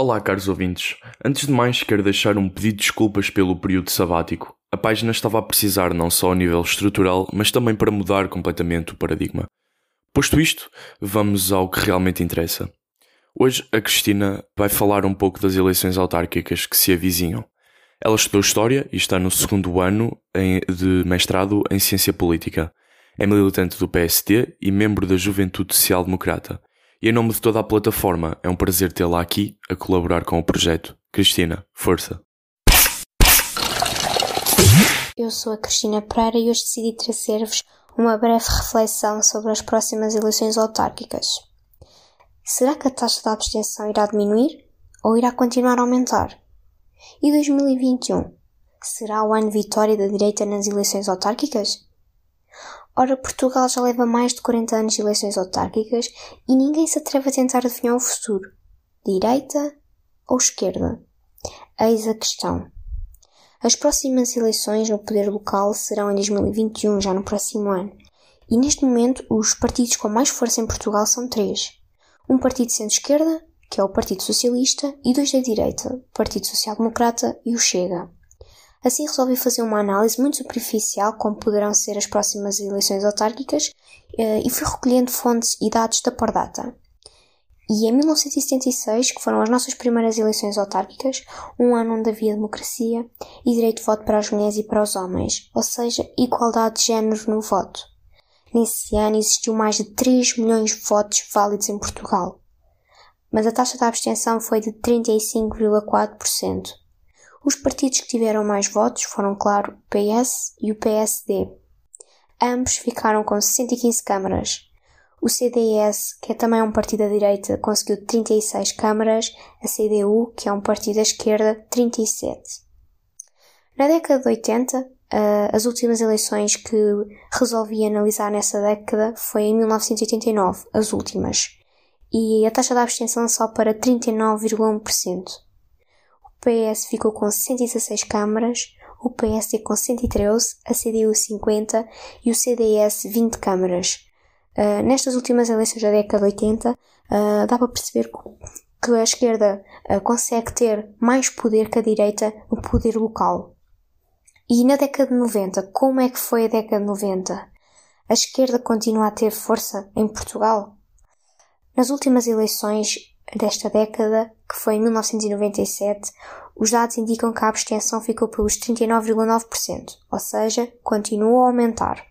Olá, caros ouvintes. Antes de mais, quero deixar um pedido de desculpas pelo período sabático. A página estava a precisar não só a nível estrutural, mas também para mudar completamente o paradigma. Posto isto, vamos ao que realmente interessa. Hoje a Cristina vai falar um pouco das eleições autárquicas que se avizinham. Ela estudou História e está no segundo ano de mestrado em Ciência Política. É militante do PSD e membro da Juventude Social Democrata. E em nome de toda a plataforma, é um prazer tê-la aqui a colaborar com o projeto. Cristina, força! Eu sou a Cristina Pereira e hoje decidi trazer-vos uma breve reflexão sobre as próximas eleições autárquicas. Será que a taxa de abstenção irá diminuir ou irá continuar a aumentar? E 2021? Será o ano de vitória da direita nas eleições autárquicas? Ora, Portugal já leva mais de 40 anos de eleições autárquicas e ninguém se atreve a tentar adivinhar o futuro. Direita ou esquerda? Eis a questão. As próximas eleições no poder local serão em 2021, já no próximo ano. E neste momento, os partidos com mais força em Portugal são três: um partido centro-esquerda, que é o Partido Socialista, e dois da direita, o Partido Social Democrata e o Chega. Assim resolvi fazer uma análise muito superficial como poderão ser as próximas eleições autárquicas eh, e fui recolhendo fontes e dados da Pordata. E em 1976, que foram as nossas primeiras eleições autárquicas, um ano onde havia democracia e direito de voto para as mulheres e para os homens, ou seja, igualdade de género no voto. Nesse ano existiu mais de 3 milhões de votos válidos em Portugal. Mas a taxa de abstenção foi de 35,4%. Os partidos que tiveram mais votos foram, claro, o PS e o PSD. Ambos ficaram com 115 câmaras, o CDS, que é também um partido da direita, conseguiu 36 câmaras, a CDU, que é um partido da esquerda, 37. Na década de 80, as últimas eleições que resolvi analisar nessa década foi em 1989, as últimas, e a taxa de abstenção só para 39,1%. O PS ficou com 116 câmaras, o PSD com 113, a CDU 50 e o CDS 20 câmaras. Uh, nestas últimas eleições da década de 80, uh, ah, dá para perceber que a esquerda uh, consegue ter mais poder que a direita no poder local. E na década de 90, como é que foi a década de 90? A esquerda continua a ter força em Portugal? Nas últimas eleições desta década, que foi em 1997, os dados indicam que a abstenção ficou pelos 39,9%, ou seja, continua a aumentar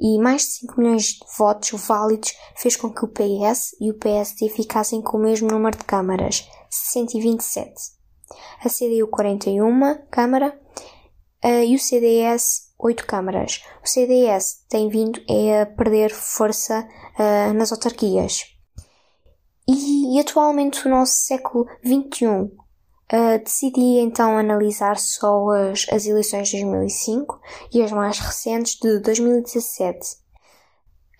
e mais de 5 milhões de votos válidos fez com que o PS e o PSD ficassem com o mesmo número de câmaras, 127. A CDU 41 câmara e o CDS 8 câmaras. O CDS tem vindo a perder força nas autarquias. E, e atualmente o nosso século XXI Uh, decidi então analisar só as, as eleições de 2005 e as mais recentes de 2017.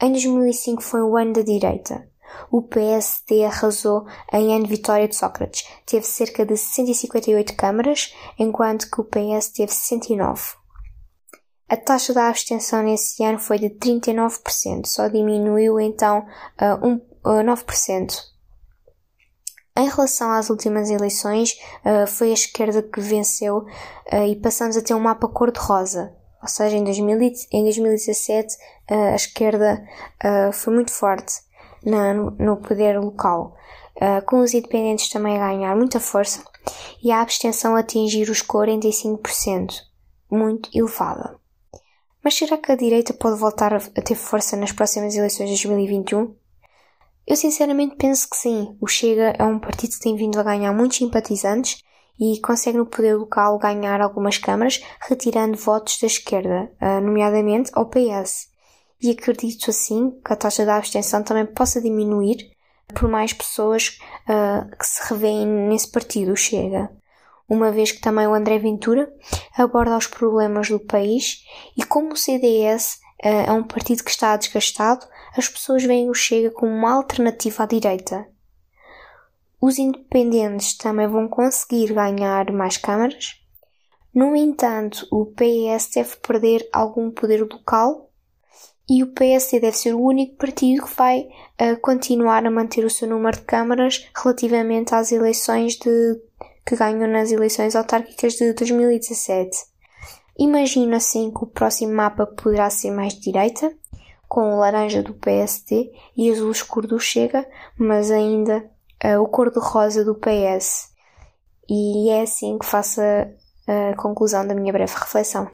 Em 2005 foi o ano da direita. O PSD arrasou em ano vitória de Sócrates. Teve cerca de 158 câmaras, enquanto que o PS teve 109. A taxa de abstenção nesse ano foi de 39%, só diminuiu então uh, um, uh, 9%. Em relação às últimas eleições, uh, foi a esquerda que venceu uh, e passamos a ter um mapa cor-de-rosa. Ou seja, em, 2000, em 2017 uh, a esquerda foi muito forte no, poder local, com os independentes também a ganhar muita força e a abstenção a atingir os 45%, muito elevada. Mas será que a direita pode voltar a ter força nas próximas eleições de 2021? Eu sinceramente penso que sim. O Chega é um partido que tem vindo a ganhar muitos simpatizantes e consegue no poder local ganhar algumas câmaras, retirando votos da esquerda, ah, nomeadamente ao PS. E acredito assim que a taxa de abstenção também possa diminuir por mais pessoas uh, que se revêem nesse partido, Chega. Uma vez que também o André Ventura aborda os problemas do país e como o CDS uh, ah, é um partido que está desgastado, as pessoas veem o Chega como uma alternativa à direita. Os independentes também vão conseguir ganhar mais câmaras. No entanto, o PS deve perder algum poder local e o PSD deve ser o único partido que vai uh, continuar a manter o seu número de câmaras relativamente às eleições de, que ganham nas eleições autárquicas de 2017. Imagino assim que o próximo mapa poderá ser mais direita, com o laranja do PSD e azul escuro do Chega, mas ainda uh, o cor-de-rosa do PS. E é assim que faço a, a conclusão da minha breve reflexão.